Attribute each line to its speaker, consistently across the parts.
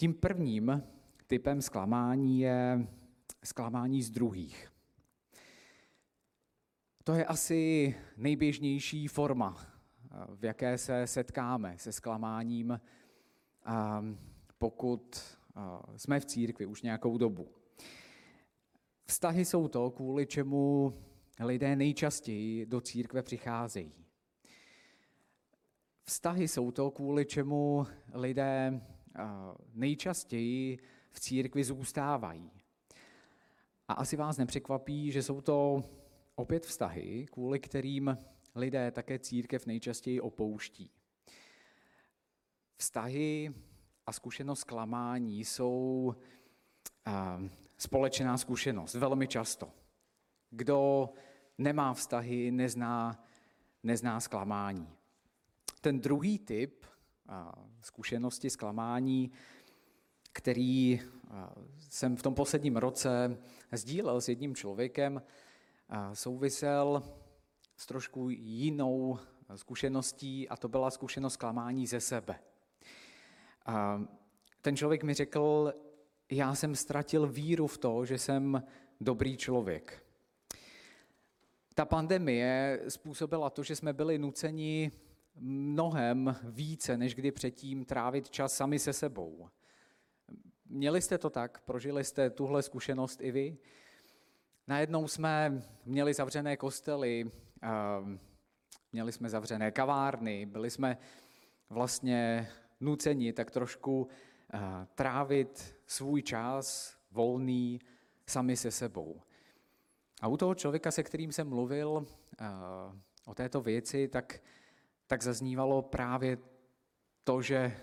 Speaker 1: Tím prvním typem zklamání je zklamání z druhých. To je asi nejběžnější forma, v jaké se setkáme se zklamáním, pokud jsme v církvi už nějakou dobu. Vztahy jsou to, kvůli čemu lidé nejčastěji do církve přicházejí. Vztahy jsou to, kvůli čemu lidé nejčastěji v církvi zůstávají. A asi vás nepřekvapí, že jsou to opět vztahy, kvůli kterým lidé také církev nejčastěji opouští. Vztahy a zkušenost klamání jsou společná zkušenost, velmi často. Kdo nemá vztahy, nezná, nezná zklamání. Ten druhý typ zkušenosti zklamání, který jsem v tom posledním roce sdílel s jedním člověkem, souvisel s trošku jinou zkušeností a to byla zkušenost zklamání ze sebe. Ten člověk mi řekl, já jsem ztratil víru v to, že jsem dobrý člověk. Ta pandemie způsobila to, že jsme byli nuceni mnohem více než kdy předtím trávit čas sami se sebou. Měli jste to tak? Prožili jste tuhle zkušenost i vy? Najednou jsme měli zavřené kostely, měli jsme zavřené kavárny, byli jsme vlastně nuceni tak trošku trávit svůj čas volný sami se sebou. A u toho člověka, se kterým jsem mluvil o této věci, tak, tak zaznívalo právě to, že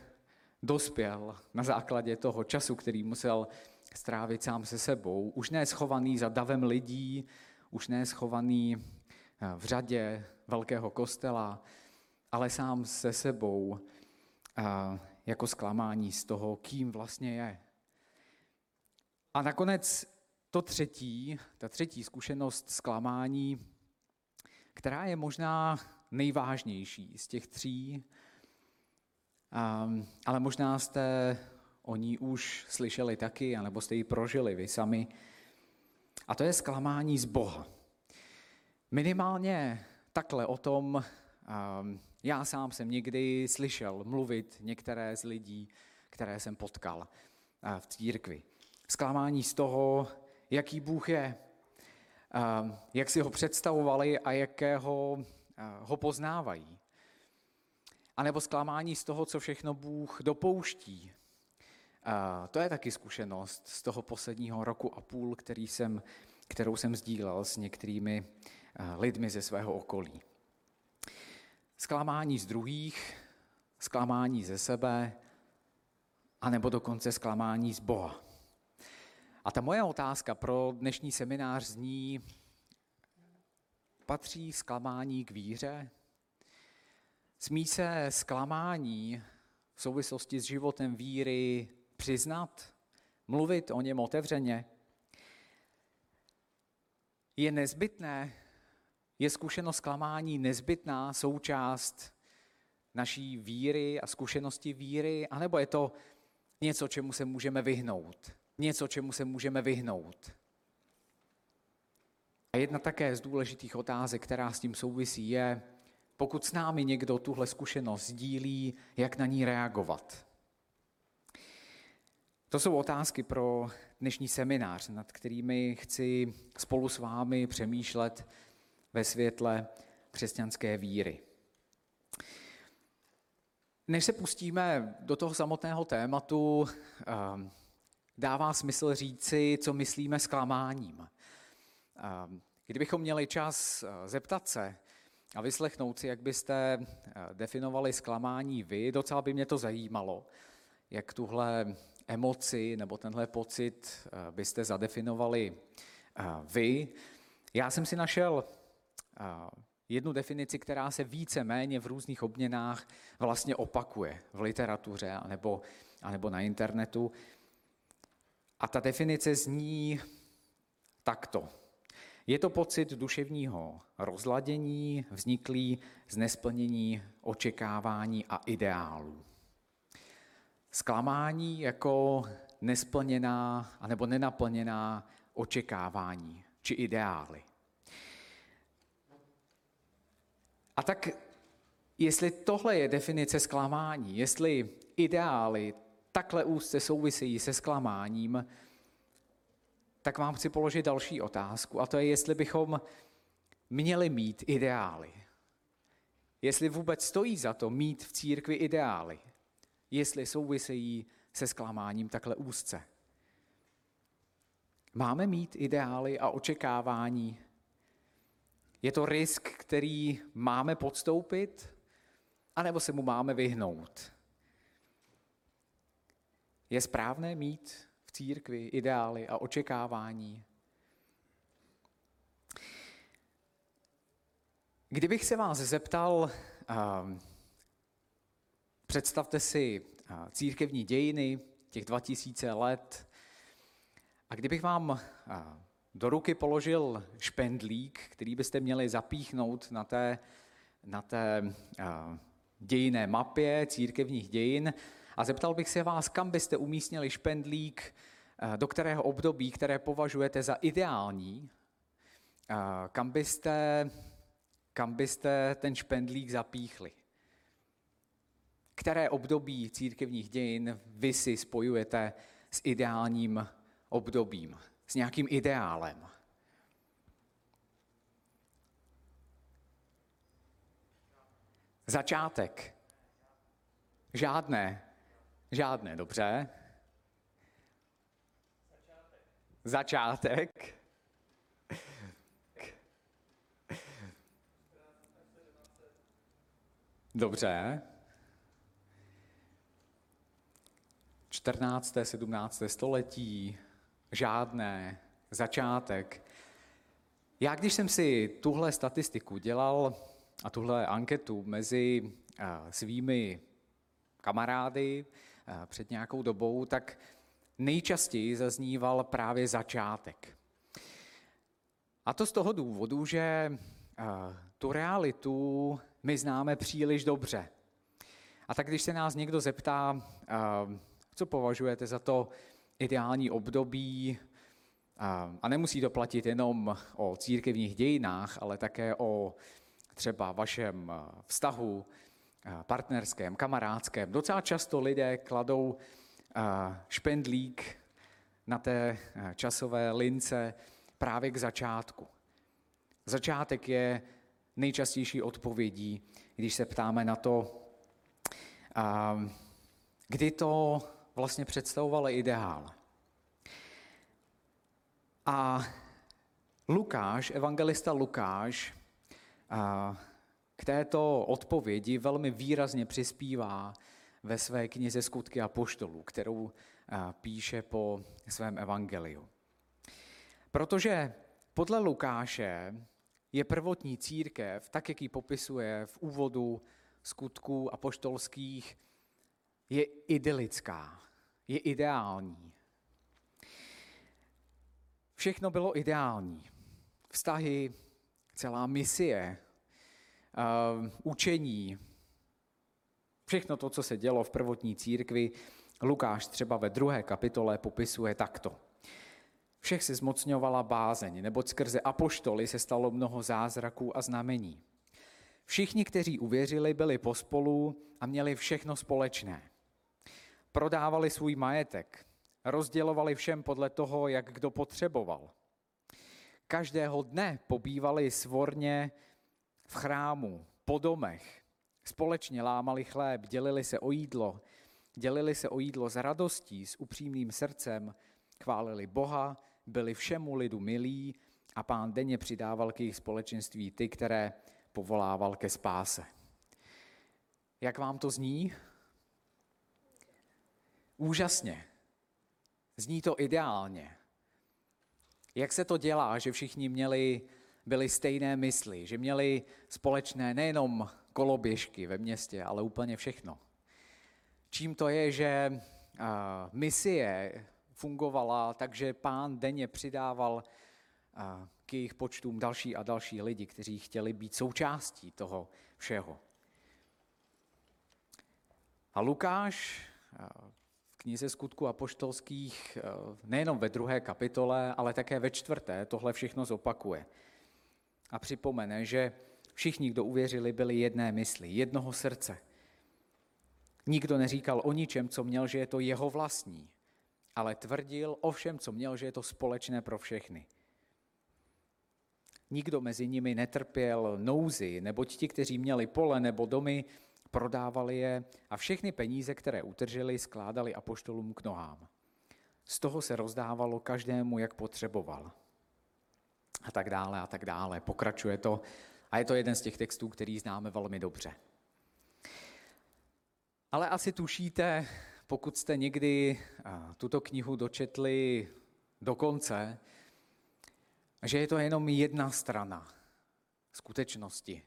Speaker 1: dospěl na základě toho času, který musel strávit sám se sebou, už ne schovaný za davem lidí, už ne schovaný v řadě velkého kostela, ale sám se sebou jako zklamání z toho, kým vlastně je. A nakonec to třetí, ta třetí zkušenost zklamání, která je možná nejvážnější z těch tří, um, ale možná jste o ní už slyšeli taky, anebo jste ji prožili vy sami. A to je zklamání z Boha. Minimálně takhle o tom um, já sám jsem někdy slyšel mluvit některé z lidí, které jsem potkal uh, v církvi. Zklamání z toho, jaký Bůh je, jak si ho představovali a jakého ho poznávají. A nebo zklamání z toho, co všechno Bůh dopouští. To je taky zkušenost z toho posledního roku a půl, který jsem, kterou jsem sdílel s některými lidmi ze svého okolí. Zklamání z druhých, zklamání ze sebe, anebo dokonce zklamání z Boha. A ta moje otázka pro dnešní seminář zní, patří zklamání k víře? Smí se zklamání v souvislosti s životem víry přiznat, mluvit o něm otevřeně? Je nezbytné, je zkušenost zklamání nezbytná součást naší víry a zkušenosti víry, anebo je to něco, čemu se můžeme vyhnout? něco, čemu se můžeme vyhnout. A jedna také z důležitých otázek, která s tím souvisí, je, pokud s námi někdo tuhle zkušenost sdílí, jak na ní reagovat. To jsou otázky pro dnešní seminář, nad kterými chci spolu s vámi přemýšlet ve světle křesťanské víry. Než se pustíme do toho samotného tématu, ehm, dává smysl říci, co myslíme zklamáním. Kdybychom měli čas eh, zeptat se a vyslechnout si, jak byste eh, definovali zklamání vy, docela by mě to zajímalo, jak tuhle emoci nebo tenhle pocit eh, byste zadefinovali vy. Já jsem si našel jednu definici, která se více méně v různých obměnách vlastně opakuje v literatuře anebo, anebo na internetu. A ta definice zní takto. Je to pocit duševního rozladění, vzniklý z nesplnění očekávání a ideálů. Zklamání jako nesplněná anebo nenaplněná očekávání či ideály. A tak, jestli tohle je definice zklamání, jestli ideály takhle úzce souvisejí se zklamáním, tak vám chci položit další otázku, a to je, jestli bychom měli mít ideály. Jestli vůbec stojí za to mít v církvi ideály. Jestli souvisejí se zklamáním takhle úzce. Máme mít ideály a očekávání. Je to risk, který máme podstoupit, anebo se mu máme vyhnout. Je správné mít církvi ideály a očekávání. Kdybych se vás zeptal, uh, představte si uh, církevní dějiny těch 2000 let, a kdybych vám uh, do ruky položil špendlík, který byste měli zapíchnout na té, na té uh, dějinné mapě církevních dějin a zeptal bych se vás, kam byste umístnili špendlík, uh, do kterého období, které považujete za ideální, uh, kam byste kam byste ten špendlík zapíchli? Které období církevních dějin vy si spojujete s ideálním obdobím, s nějakým ideálem? Začátek. Žádné. Žádné, dobře. Začátek. Dobře. 14. 17. století, žádné, začátek. Já, když jsem si tuhle statistiku dělal a tuhle anketu mezi svými kamarády před nějakou dobou, tak nejčastěji zazníval právě začátek. A to z toho důvodu, že tu realitu my známe příliš dobře. A tak když se nás někdo zeptá, co považujete za to ideální období, a nemusí to platit jenom o církevních dějinách, ale také o třeba vašem vztahu partnerském, kamarádském. Docela často lidé kladou špendlík na té časové lince právě k začátku. Začátek je nejčastější odpovědí, když se ptáme na to, kdy to vlastně představovalo ideál. A Lukáš, evangelista Lukáš, k této odpovědi velmi výrazně přispívá ve své knize Skutky a poštolů, kterou píše po svém evangeliu. Protože podle Lukáše je prvotní církev, tak jak ji popisuje v úvodu skutků apoštolských, je idylická, je ideální. Všechno bylo ideální. Vztahy, celá misie, uh, učení, všechno to, co se dělo v prvotní církvi, Lukáš třeba ve druhé kapitole popisuje takto. Všech se zmocňovala bázeň, neboť skrze apoštoly se stalo mnoho zázraků a znamení. Všichni, kteří uvěřili, byli pospolu a měli všechno společné. Prodávali svůj majetek, rozdělovali všem podle toho, jak kdo potřeboval. Každého dne pobývali svorně v chrámu, po domech, společně lámali chléb, dělili se o jídlo, dělili se o jídlo s radostí, s upřímným srdcem, chválili Boha byli všemu lidu milí a pán denně přidával k jejich společenství ty, které povolával ke spáse. Jak vám to zní? Úžasně. Zní to ideálně. Jak se to dělá, že všichni měli, byli stejné mysli, že měli společné nejenom koloběžky ve městě, ale úplně všechno. Čím to je, že misie fungovala, takže pán denně přidával k jejich počtům další a další lidi, kteří chtěli být součástí toho všeho. A Lukáš knize skutku apoštolských eh, nejenom ve druhé kapitole, ale také ve čtvrté tohle všechno zopakuje. A připomene, že všichni, kdo uvěřili, byli jedné mysli, jednoho srdce. Nikdo neříkal o ničem, co měl, že je to jeho vlastní, ale tvrdil o všem, co měl, že je to společné pro všechny. Nikdo mezi nimi netrpěl nouzy, neboť ti, kteří měli pole nebo domy, prodávali je a všechny peníze, které utržili, skládali apoštolům k nohám. Z toho se rozdávalo každému, jak potřeboval. A tak dále, a tak dále. Pokračuje to a je to jeden z těch textů, který známe velmi dobře. Ale asi tušíte, pokud jste někdy tuto knihu dočetli do konce, že je to jenom jedna strana skutečnosti.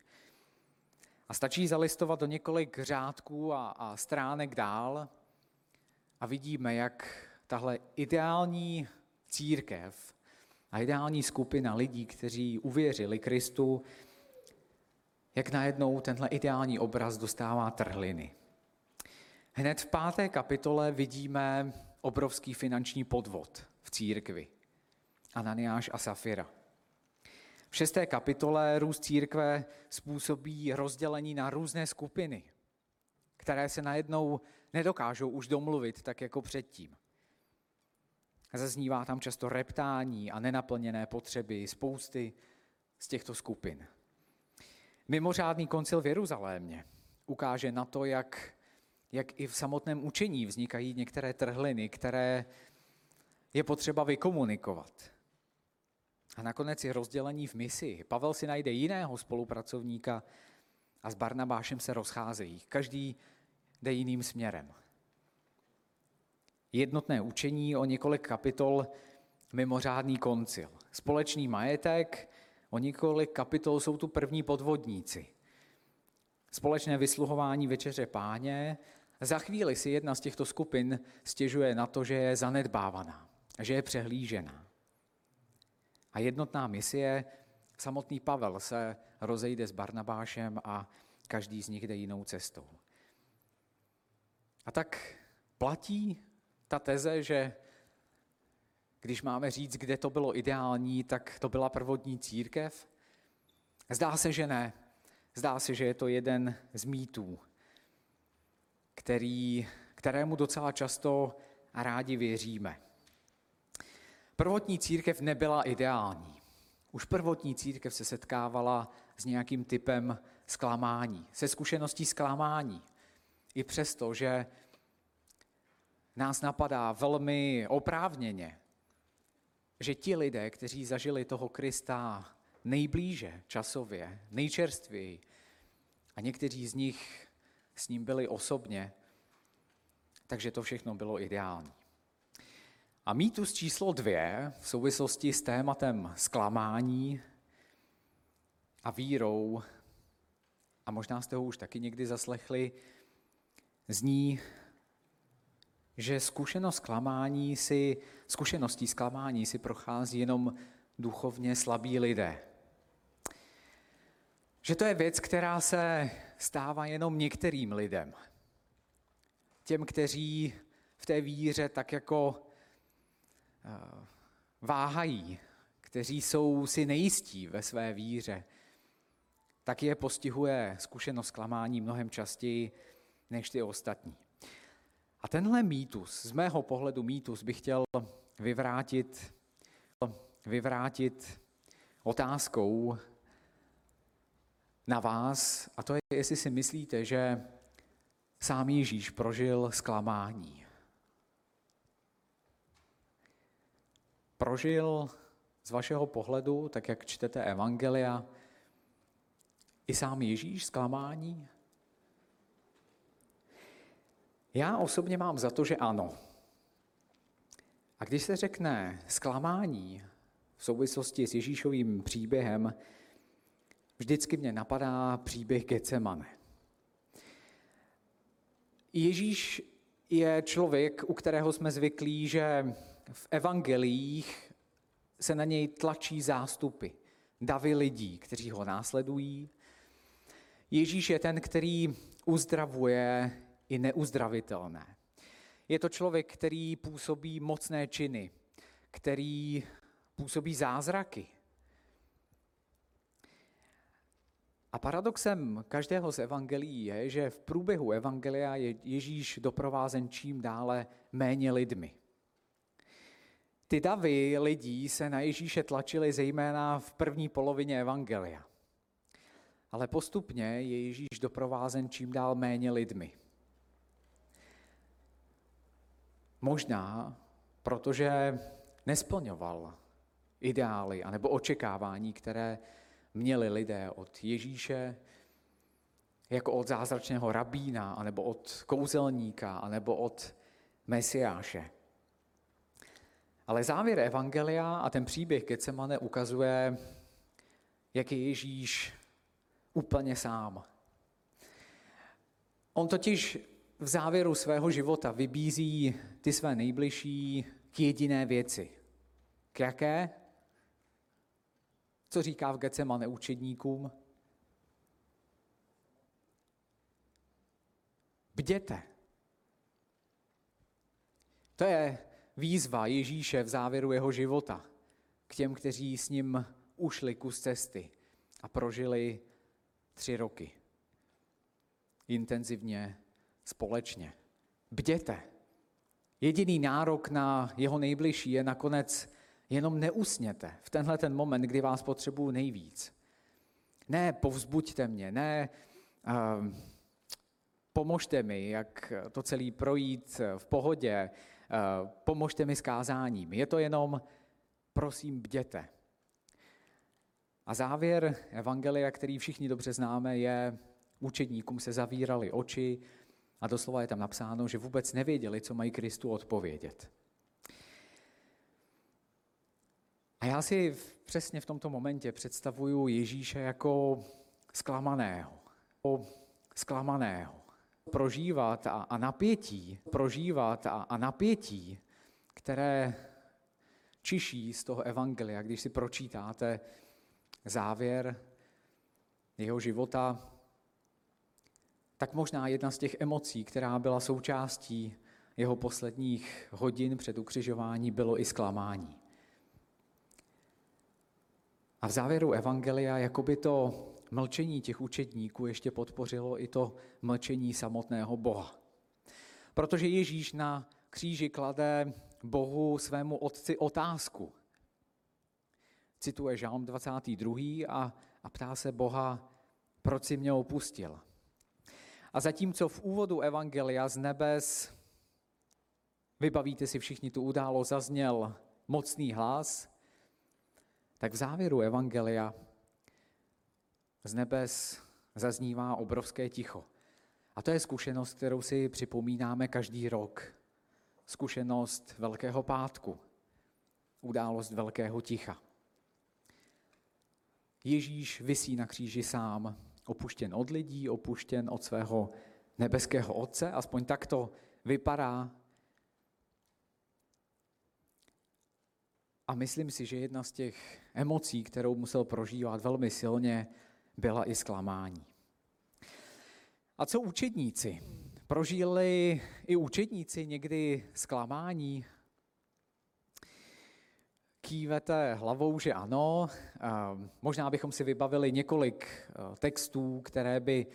Speaker 1: A stačí zalistovat do několik řádků a, a stránek dál a vidíme, jak tahle ideální církev a ideální skupina lidí, kteří uvěřili Kristu, jak najednou tenhle ideální obraz dostává trhliny. Hned v páté kapitole vidíme obrovský finanční podvod v církvi. Ananiáš a Safira. V šesté kapitole růst církve způsobí rozdělení na různé skupiny, které se najednou nedokážou už domluvit tak jako předtím. Zaznívá tam často reptání a nenaplněné potřeby spousty z těchto skupin. Mimořádný koncil v Jeruzalémě ukáže na to, jak, jak i v samotném učení vznikají některé trhliny, které je potřeba vykomunikovat. A nakonec je rozdělení v misi. Pavel si najde jiného spolupracovníka a s Barnabášem se rozcházejí. Každý jde jiným směrem. Jednotné učení o několik kapitol, mimořádný koncil. Společný majetek, o několik kapitol jsou tu první podvodníci. Společné vysluhování večeře páně. Za chvíli si jedna z těchto skupin stěžuje na to, že je zanedbávaná, že je přehlížená. A jednotná misie, samotný Pavel se rozejde s Barnabášem a každý z nich jde jinou cestou. A tak platí ta teze, že když máme říct, kde to bylo ideální, tak to byla prvotní církev? Zdá se, že ne. Zdá se, že je to jeden z mýtů, který, kterému docela často a rádi věříme. Prvotní církev nebyla ideální. Už prvotní církev se setkávala s nějakým typem zklamání, se zkušeností zklamání. I přesto, že nás napadá velmi oprávněně, že ti lidé, kteří zažili toho Krista nejblíže časově, nejčerstvěji, a někteří z nich s ním byli osobně, takže to všechno bylo ideální. A mýtus číslo dvě v souvislosti s tématem zklamání a vírou, a možná jste ho už taky někdy zaslechli, zní, že zkušenost zklamání si, zkušeností zklamání si prochází jenom duchovně slabí lidé. Že to je věc, která se stává jenom některým lidem. Těm, kteří v té víře tak jako Eh, váhají, kteří jsou si nejistí ve své víře, tak je postihuje zkušenost klamání mnohem častěji než ty ostatní. A tenhle mýtus, z mého pohledu mýtus, bych chtěl vyvrátit, vyvrátit otázkou na vás, a to je, jestli si myslíte, že sám Ježíš prožil zklamání. prožil z vašeho pohledu, tak jak čtete Evangelia, i sám Ježíš zklamání? Já osobně mám za to, že ano. A když se řekne zklamání v souvislosti s Ježíšovým příběhem, vždycky mě napadá příběh Getsemane. Ježíš je člověk, u kterého jsme zvyklí, že v evangeliích se na něj tlačí zástupy, davy lidí, kteří ho následují. Ježíš je ten, který uzdravuje i neuzdravitelné. Je to člověk, který působí mocné činy, který působí zázraky. A paradoxem každého z evangelií je, že v průběhu evangelia je Ježíš doprovázen čím dále méně lidmi. Ty davy lidí se na Ježíše tlačily zejména v první polovině evangelia. Ale postupně je Ježíš doprovázen čím dál méně lidmi. Možná, protože nesplňoval ideály anebo očekávání, které měli lidé od Ježíše, jako od zázračného rabína, anebo od kouzelníka, anebo od Mesiáše. Ale závěr Evangelia a ten příběh Getsemane ukazuje, jak je Ježíš úplně sám. On totiž v závěru svého života vybízí ty své nejbližší k jediné věci. K jaké? Co říká v Getsemane učedníkům? Bděte. To je výzva Ježíše v závěru jeho života k těm, kteří s ním ušli kus cesty a prožili tři roky. Intenzivně, společně. Bděte. Jediný nárok na jeho nejbližší je nakonec jenom neusněte v tenhle ten moment, kdy vás potřebuju nejvíc. Ne, povzbuďte mě, ne, uh, pomožte mi, jak to celý projít v pohodě, uh, pomožte mi s kázáním. Je to jenom, prosím, bděte. A závěr Evangelia, který všichni dobře známe, je, učedníkům se zavírali oči a doslova je tam napsáno, že vůbec nevěděli, co mají Kristu odpovědět. A já si přesně v tomto momentě představuju Ježíše jako zklamaného. Zklamaného. Prožívat a, a napětí, prožívat a, a napětí, které čiší z toho evangelia, když si pročítáte závěr jeho života, tak možná jedna z těch emocí, která byla součástí jeho posledních hodin před ukřižování, bylo i zklamání. A v závěru Evangelia jakoby to mlčení těch učedníků ještě podpořilo i to mlčení samotného Boha. Protože Ježíš na kříži klade Bohu svému otci otázku. Cituje Žálm 22. a, a ptá se Boha, proč si mě opustil. A zatímco v úvodu Evangelia z nebes, vybavíte si všichni tu událost, zazněl mocný hlas, tak v závěru Evangelia z nebes zaznívá obrovské ticho. A to je zkušenost, kterou si připomínáme každý rok. Zkušenost Velkého pátku, událost Velkého ticha. Ježíš visí na kříži sám, opuštěn od lidí, opuštěn od svého nebeského Otce, aspoň tak to vypadá A myslím si, že jedna z těch emocí, kterou musel prožívat velmi silně, byla i zklamání. A co učedníci? Prožili i učedníci někdy zklamání? Kývete hlavou, že ano. Možná bychom si vybavili několik eh, textů, které by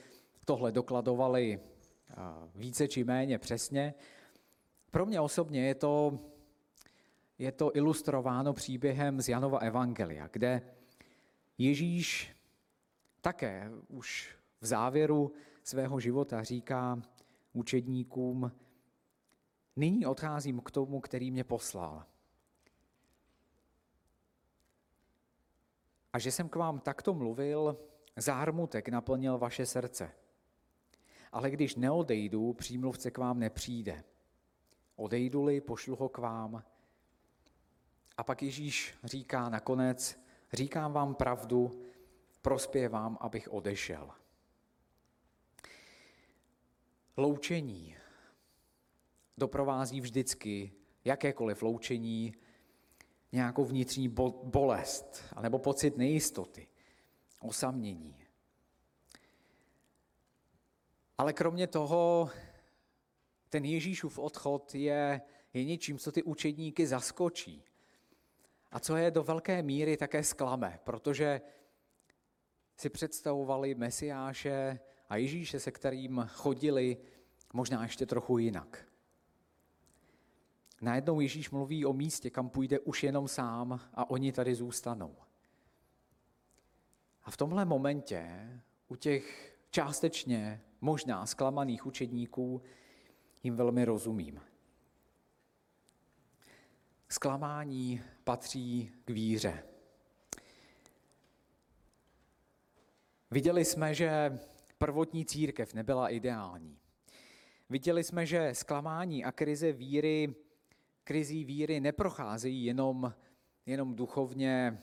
Speaker 1: tohle dokladovaly eh, více či méně přesně. Pro mě osobně je to je to ilustrováno příběhem z Janova Evangelia, kde Ježíš také už v závěru svého života říká učedníkům, nyní odcházím k tomu, který mě poslal. A že jsem k vám takto mluvil, zármutek naplnil vaše srdce. Ale když neodejdu, přímluvce k vám nepřijde. Odejdu-li, pošlu ho k vám. A pak Ježíš říká nakonec, říkám vám pravdu, prospěvám, abych odešel. Loučení doprovází vždycky jakékoliv loučení nějakou vnitřní bolest anebo pocit nejistoty, osamění. Ale kromě toho ten Ježíšův odchod je, je něčím, co ty učedníky zaskočí. A co je do velké míry také sklame, protože si představovali Mesiáše a Ježíše, se kterým chodili možná ještě trochu jinak. Najednou Ježíš mluví o místě, kam půjde už jenom sám a oni tady zůstanou. A v tomhle momentě u těch částečně možná zklamaných učedníků jim velmi rozumím. Zklamání patří k víře. Viděli jsme, že prvotní církev nebyla ideální. Viděli jsme, že zklamání a krize víry, krizí víry neprocházejí jenom, jenom duchovně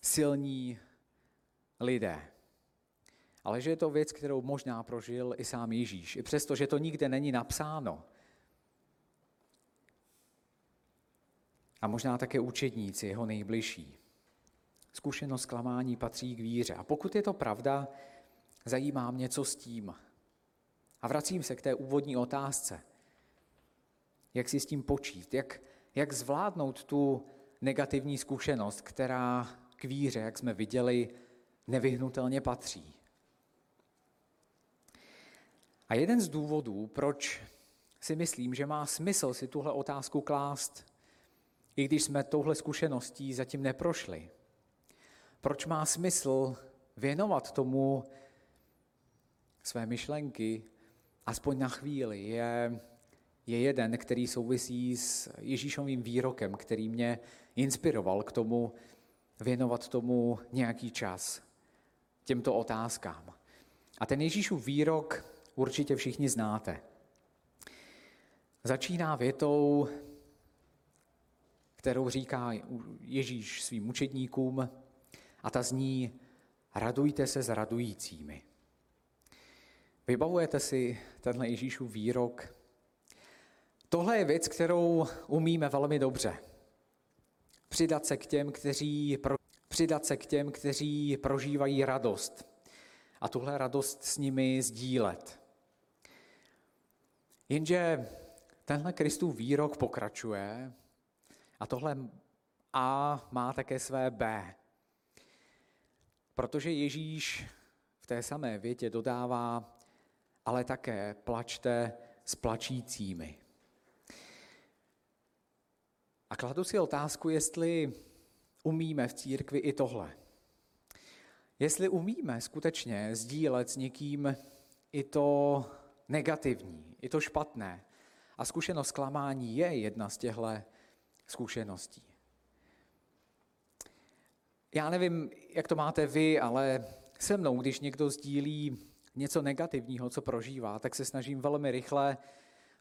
Speaker 1: silní lidé, ale že je to věc, kterou možná prožil i sám Ježíš, i přesto, že to nikde není napsáno. A možná také učedníci, jeho nejbližší. Zkušenost klamání patří k víře. A pokud je to pravda, zajímá mě, co s tím. A vracím se k té úvodní otázce. Jak si s tím počít? Jak, jak zvládnout tu negativní zkušenost, která k víře, jak jsme viděli, nevyhnutelně patří? A jeden z důvodů, proč si myslím, že má smysl si tuhle otázku klást, i když jsme touhle zkušeností zatím neprošli, proč má smysl věnovat tomu své myšlenky, aspoň na chvíli, je, je jeden, který souvisí s Ježíšovým výrokem, který mě inspiroval k tomu věnovat tomu nějaký čas, těmto otázkám. A ten Ježíšův výrok určitě všichni znáte. Začíná větou, kterou říká Ježíš svým učedníkům, a ta zní radujte se s radujícími. Vybavujete si tenhle Ježíšův výrok? Tohle je věc, kterou umíme velmi dobře. Přidat se k těm, kteří, pro, přidat se k těm, kteří prožívají radost a tuhle radost s nimi sdílet. Jenže tenhle Kristův výrok pokračuje a tohle A má také své B. Protože Ježíš v té samé větě dodává, ale také plačte s plačícími. A kladu si otázku, jestli umíme v církvi i tohle. Jestli umíme skutečně sdílet s někým i to negativní, i to špatné. A zkušenost klamání je jedna z těchto zkušeností. Já nevím, jak to máte vy, ale se mnou, když někdo sdílí něco negativního, co prožívá, tak se snažím velmi rychle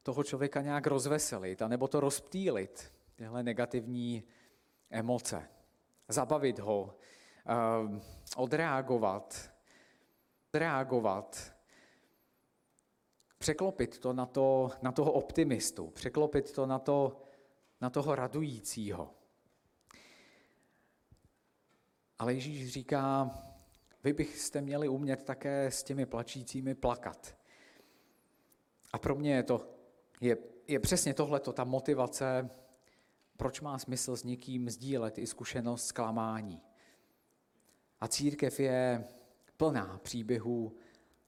Speaker 1: toho člověka nějak rozveselit, anebo to rozptýlit, tyhle negativní emoce. Zabavit ho, eh, odreagovat, reagovat, překlopit to na, to na toho optimistu, překlopit to na, to na toho radujícího. Ale Ježíš říká, vy byste měli umět také s těmi plačícími plakat. A pro mě je to, je, je přesně tohleto, ta motivace, proč má smysl s někým sdílet i zkušenost zklamání. A církev je plná příběhů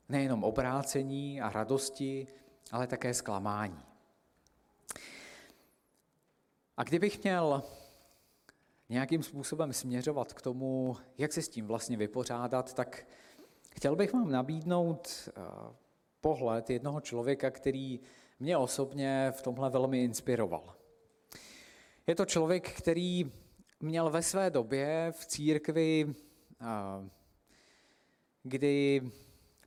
Speaker 1: nejenom obrácení a radosti, ale také zklamání. A kdybych měl nějakým způsobem směřovat k tomu, jak se s tím vlastně vypořádat, tak chtěl bych vám nabídnout eh, pohled jednoho člověka, který mě osobně v tomhle velmi inspiroval. Je to člověk, který měl ve své době v církvi, kdy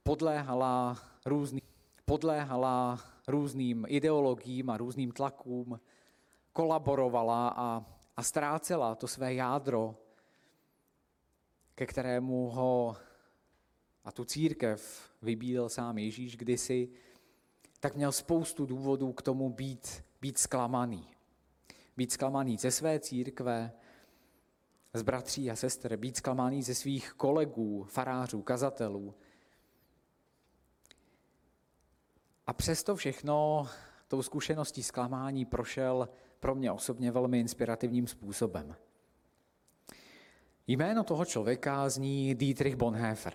Speaker 1: podléhala, různý, podléhala různým ideologiím a různým tlakům, kolaborovala a, a ztrácela to své jádro, ke kterému ho a tu církev vybídl sám Ježíš kdysi, tak měl spoustu důvodů k tomu být, být zklamaný. Být zklamaný ze své církve, z bratří a sester, být zklamaný ze svých kolegů, farářů, kazatelů, a přesto všechno tou zkušeností zklamání prošel pro mě osobně velmi inspirativním způsobem. Jméno toho člověka zní Dietrich Bonhoeffer.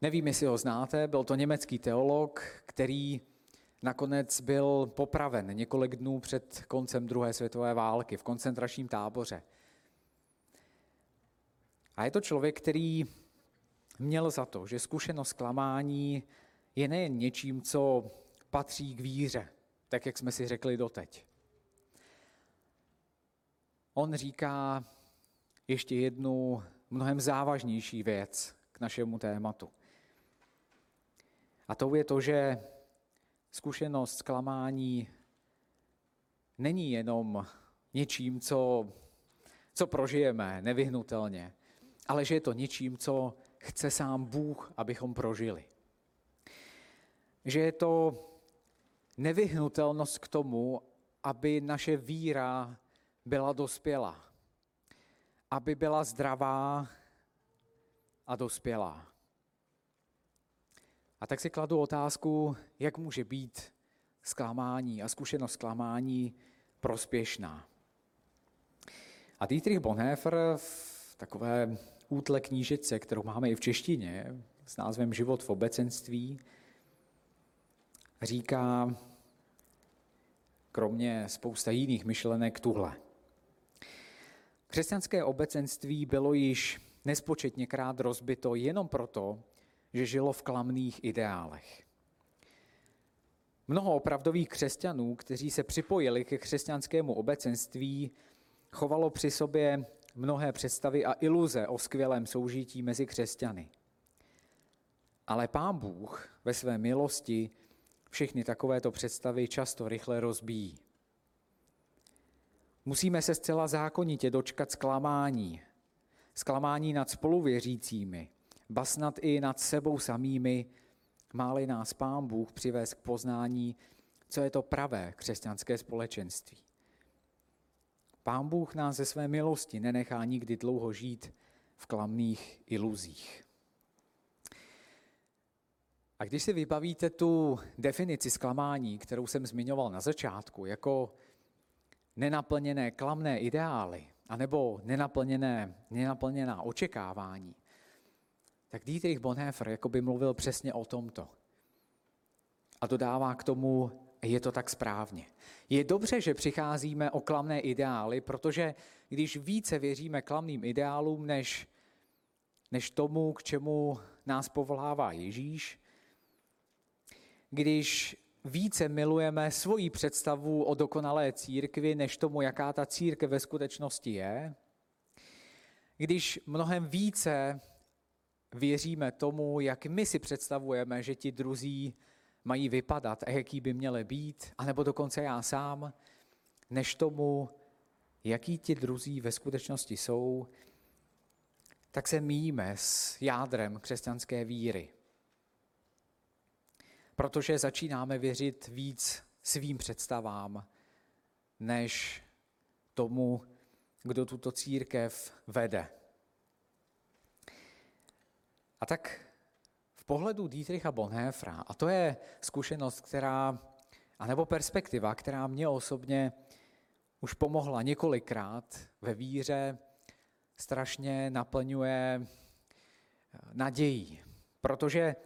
Speaker 1: Nevím, jestli ho znáte, byl to německý teolog, který nakonec byl popraven několik dnů před koncem druhé světové války v koncentračním táboře. A je to člověk, který měl za to, že zkušenost klamání je nejen něčím, co patří k víře, tak jak jsme si řekli doteď. On říká ještě jednu mnohem závažnější věc k našemu tématu. A to je to, že zkušenost zklamání není jenom něčím, co, co prožijeme nevyhnutelně, ale že je to něčím, co chce sám Bůh, abychom prožili. Že je to nevyhnutelnost k tomu, aby naše víra byla dospělá, aby byla zdravá a dospělá. A tak si kladu otázku, jak může být zklamání a zkušenost zklamání prospěšná. A Dietrich Bonhoeffer v takové útle knížece, kterou máme i v češtině, s názvem Život v obecenství, říká, kromě spousta jiných myšlenek, tuhle. Křesťanské obecenství bylo již nespočetněkrát rozbito jenom proto, že žilo v klamných ideálech. Mnoho opravdových křesťanů, kteří se připojili ke křesťanskému obecenství, chovalo při sobě mnohé představy a iluze o skvělém soužití mezi křesťany. Ale Pán Bůh ve své milosti všechny takovéto představy často rychle rozbíjí. Musíme se zcela zákonitě dočkat zklamání. Zklamání nad spoluvěřícími, basnat i nad sebou samými, máli nás Pán Bůh přivést k poznání, co je to pravé křesťanské společenství. Pán Bůh nás ze své milosti nenechá nikdy dlouho žít v klamných iluzích. A když si vybavíte tu definici zklamání, kterou jsem zmiňoval na začátku, jako nenaplněné klamné ideály, anebo nenaplněné, nenaplněná očekávání, tak Dietrich Bonhoeffer jako by mluvil přesně o tomto. A dodává k tomu, je to tak správně. Je dobře, že přicházíme o klamné ideály, protože když více věříme klamným ideálům, než, než tomu, k čemu nás povolává Ježíš, když více milujeme svoji představu o dokonalé církvi, než tomu, jaká ta církev ve skutečnosti je, když mnohem více věříme tomu, jak my si představujeme, že ti druzí mají vypadat a jaký by měli být, anebo dokonce já sám, než tomu, jaký ti druzí ve skutečnosti jsou, tak se míjíme s jádrem křesťanské víry. Protože začínáme věřit víc svým představám, než tomu, kdo tuto církev vede. A tak v pohledu Dietricha Bonhoeffera, a to je zkušenost, která, anebo perspektiva, která mě osobně už pomohla několikrát ve víře, strašně naplňuje eh, nadějí. Protože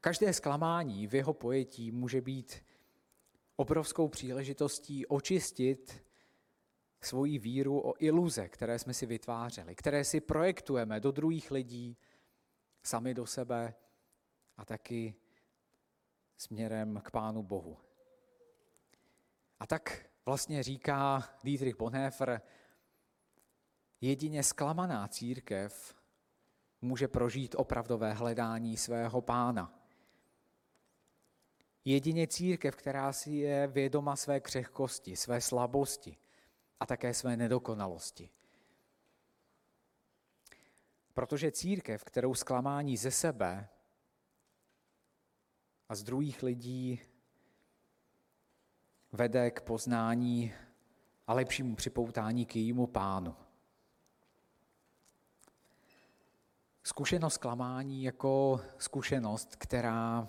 Speaker 1: každé zklamání v jeho pojetí může být obrovskou příležitostí očistit svoji víru o iluze, které jsme si vytvářeli, které si projektujeme do druhých lidí, sami do sebe a taky směrem k Pánu Bohu. A tak vlastně říká Dietrich Bonhoeffer, jedině zklamaná církev může prožít opravdové hledání svého pána. Jedině církev, která si je vědoma své křehkosti, své slabosti a také své nedokonalosti. Protože církev, kterou zklamání ze sebe a z druhých lidí vede k poznání a lepšímu připoutání k jejímu pánu. Zkušenost klamání jako zkušenost, která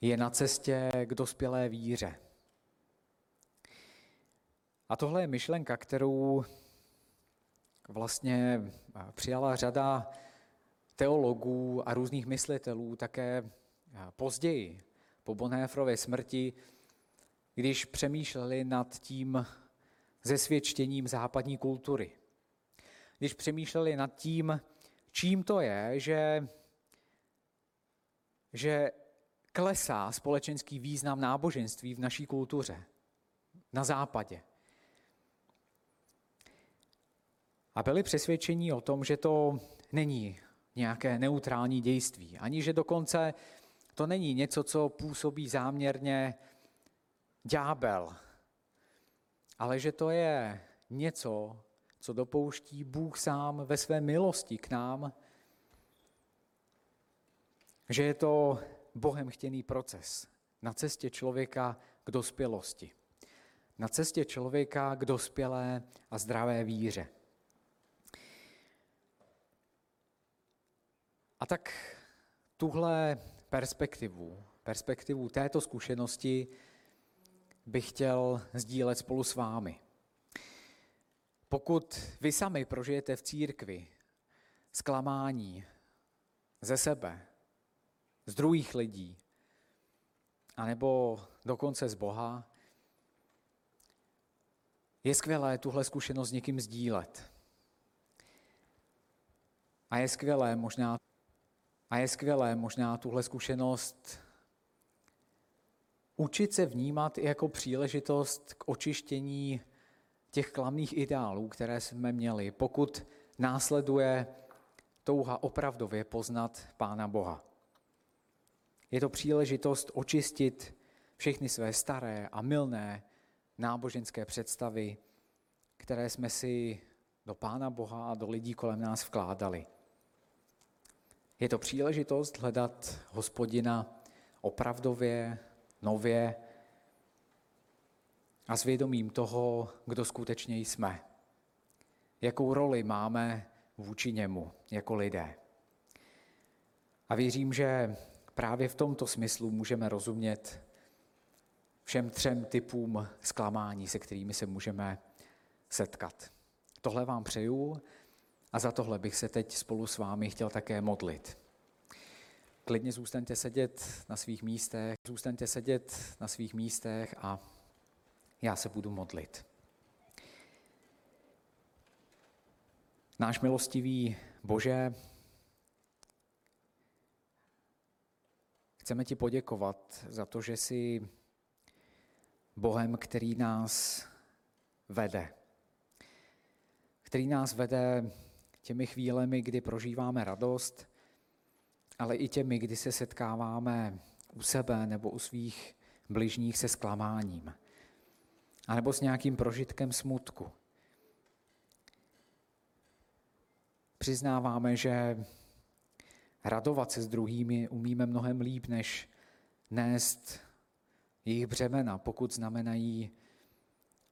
Speaker 1: je na cestě k dospělé víře. A tohle je myšlenka, kterou vlastně přijala řada teologů a různých myslitelů také později, po Bonhoeffrově smrti, když přemýšleli nad tím zesvědčením západní kultury. Když přemýšleli nad tím, čím to je, že, že klesá společenský význam náboženství v naší kultuře, na západě. A byli přesvědčení o tom, že to není nějaké neutrální dějství, ani že dokonce to není něco, co působí záměrně ďábel, ale že to je něco, co dopouští Bůh sám ve své milosti k nám, že je to Bohem chtěný proces na cestě člověka k dospělosti, na cestě člověka k dospělé a zdravé víře. A tak tuhle perspektivu, perspektivu této zkušenosti bych chtěl sdílet spolu s vámi. Pokud vy sami prožijete v církvi zklamání ze sebe, z druhých lidí, anebo dokonce z Boha, je skvělé tuhle zkušenost s někým sdílet. A je skvělé možná, a je skvělé možná tuhle zkušenost učit se vnímat i jako příležitost k očištění těch klamných ideálů, které jsme měli, pokud následuje touha opravdově poznat Pána Boha. Je to příležitost očistit všechny své staré a milné náboženské představy, které jsme si do Pána Boha a do lidí kolem nás vkládali. Je to příležitost hledat hospodina opravdově, nově a svědomím toho, kdo skutečně jsme. Jakou roli máme vůči němu jako lidé. A věřím, že právě v tomto smyslu můžeme rozumět všem třem typům zklamání, se kterými se můžeme setkat. Tohle vám přeju a za tohle bych se teď spolu s vámi chtěl také modlit. Klidně zůstaňte sedět na svých místech, zůstaňte sedět na svých místech a já se budu modlit. Náš milostivý Bože, chceme ti poděkovat za to, že jsi Bohem, který nás vede. Který nás vede těmi chvílemi, kdy prožíváme radost, ale i těmi, kdy se setkáváme u sebe nebo u svých bližních se zklamáním, anebo s nějakým prožitkem smutku. Přiznáváme, že radovat se s druhými umíme mnohem líp, než nést jejich břemena, pokud znamenají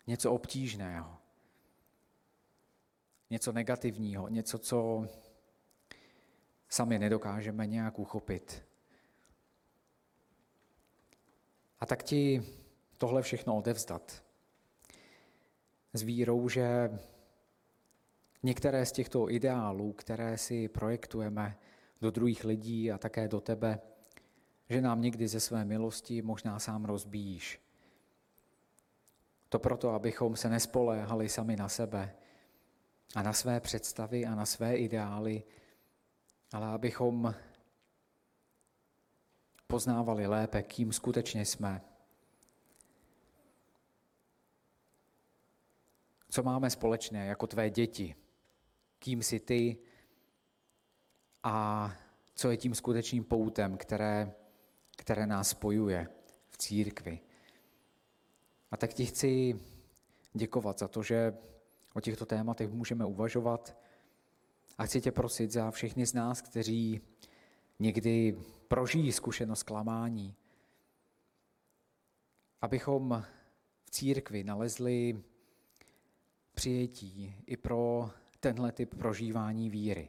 Speaker 1: něco obtížného, něco negativního, něco, co sami nedokážeme nějak uchopit. A tak ti tohle všechno odevzdat. S vírou, že některé z těchto ideálů, které si projektujeme do druhých lidí a také do tebe, že nám někdy ze své milosti možná sám rozbíjíš. To proto, abychom se nespoléhali sami na sebe a na své představy a na své ideály, ale abychom poznávali lépe, kým skutečně jsme. Co máme společné jako tvé děti? Kým jsi ty? A co je tím skutečným poutem, které, které nás spojuje v církvi? A tak ti chci děkovat za to, že o těchto tématech můžeme uvažovat, a chci tě prosit za všechny z nás, kteří někdy prožijí zkušenost klamání, abychom v církvi nalezli přijetí i pro tenhle typ prožívání víry.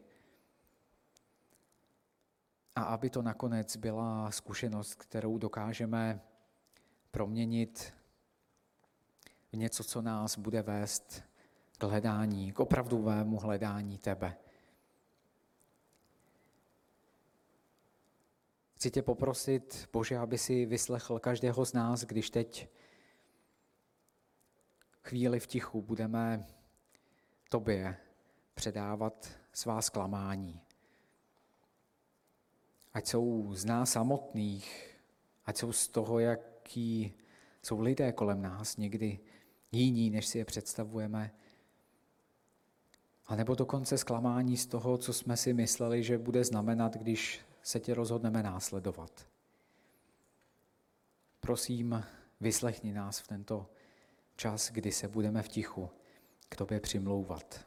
Speaker 1: a aby to nakonec byla zkušenost, kterou dokážeme proměnit v něco, co nás bude vést k hledání, k opravdovému hledání tebe. Chci tě poprosit, Bože, aby si vyslechl každého z nás, když teď chvíli v tichu budeme tobě předávat svá zklamání. Ať jsou z nás samotných, ať jsou z toho, jaký jsou lidé kolem nás někdy jiní, než si je představujeme, a nebo dokonce zklamání z toho, co jsme si mysleli, že bude znamenat, když se tě rozhodneme následovat. Prosím, vyslechni nás v tento čas, kdy se budeme v tichu k tobě přimlouvat.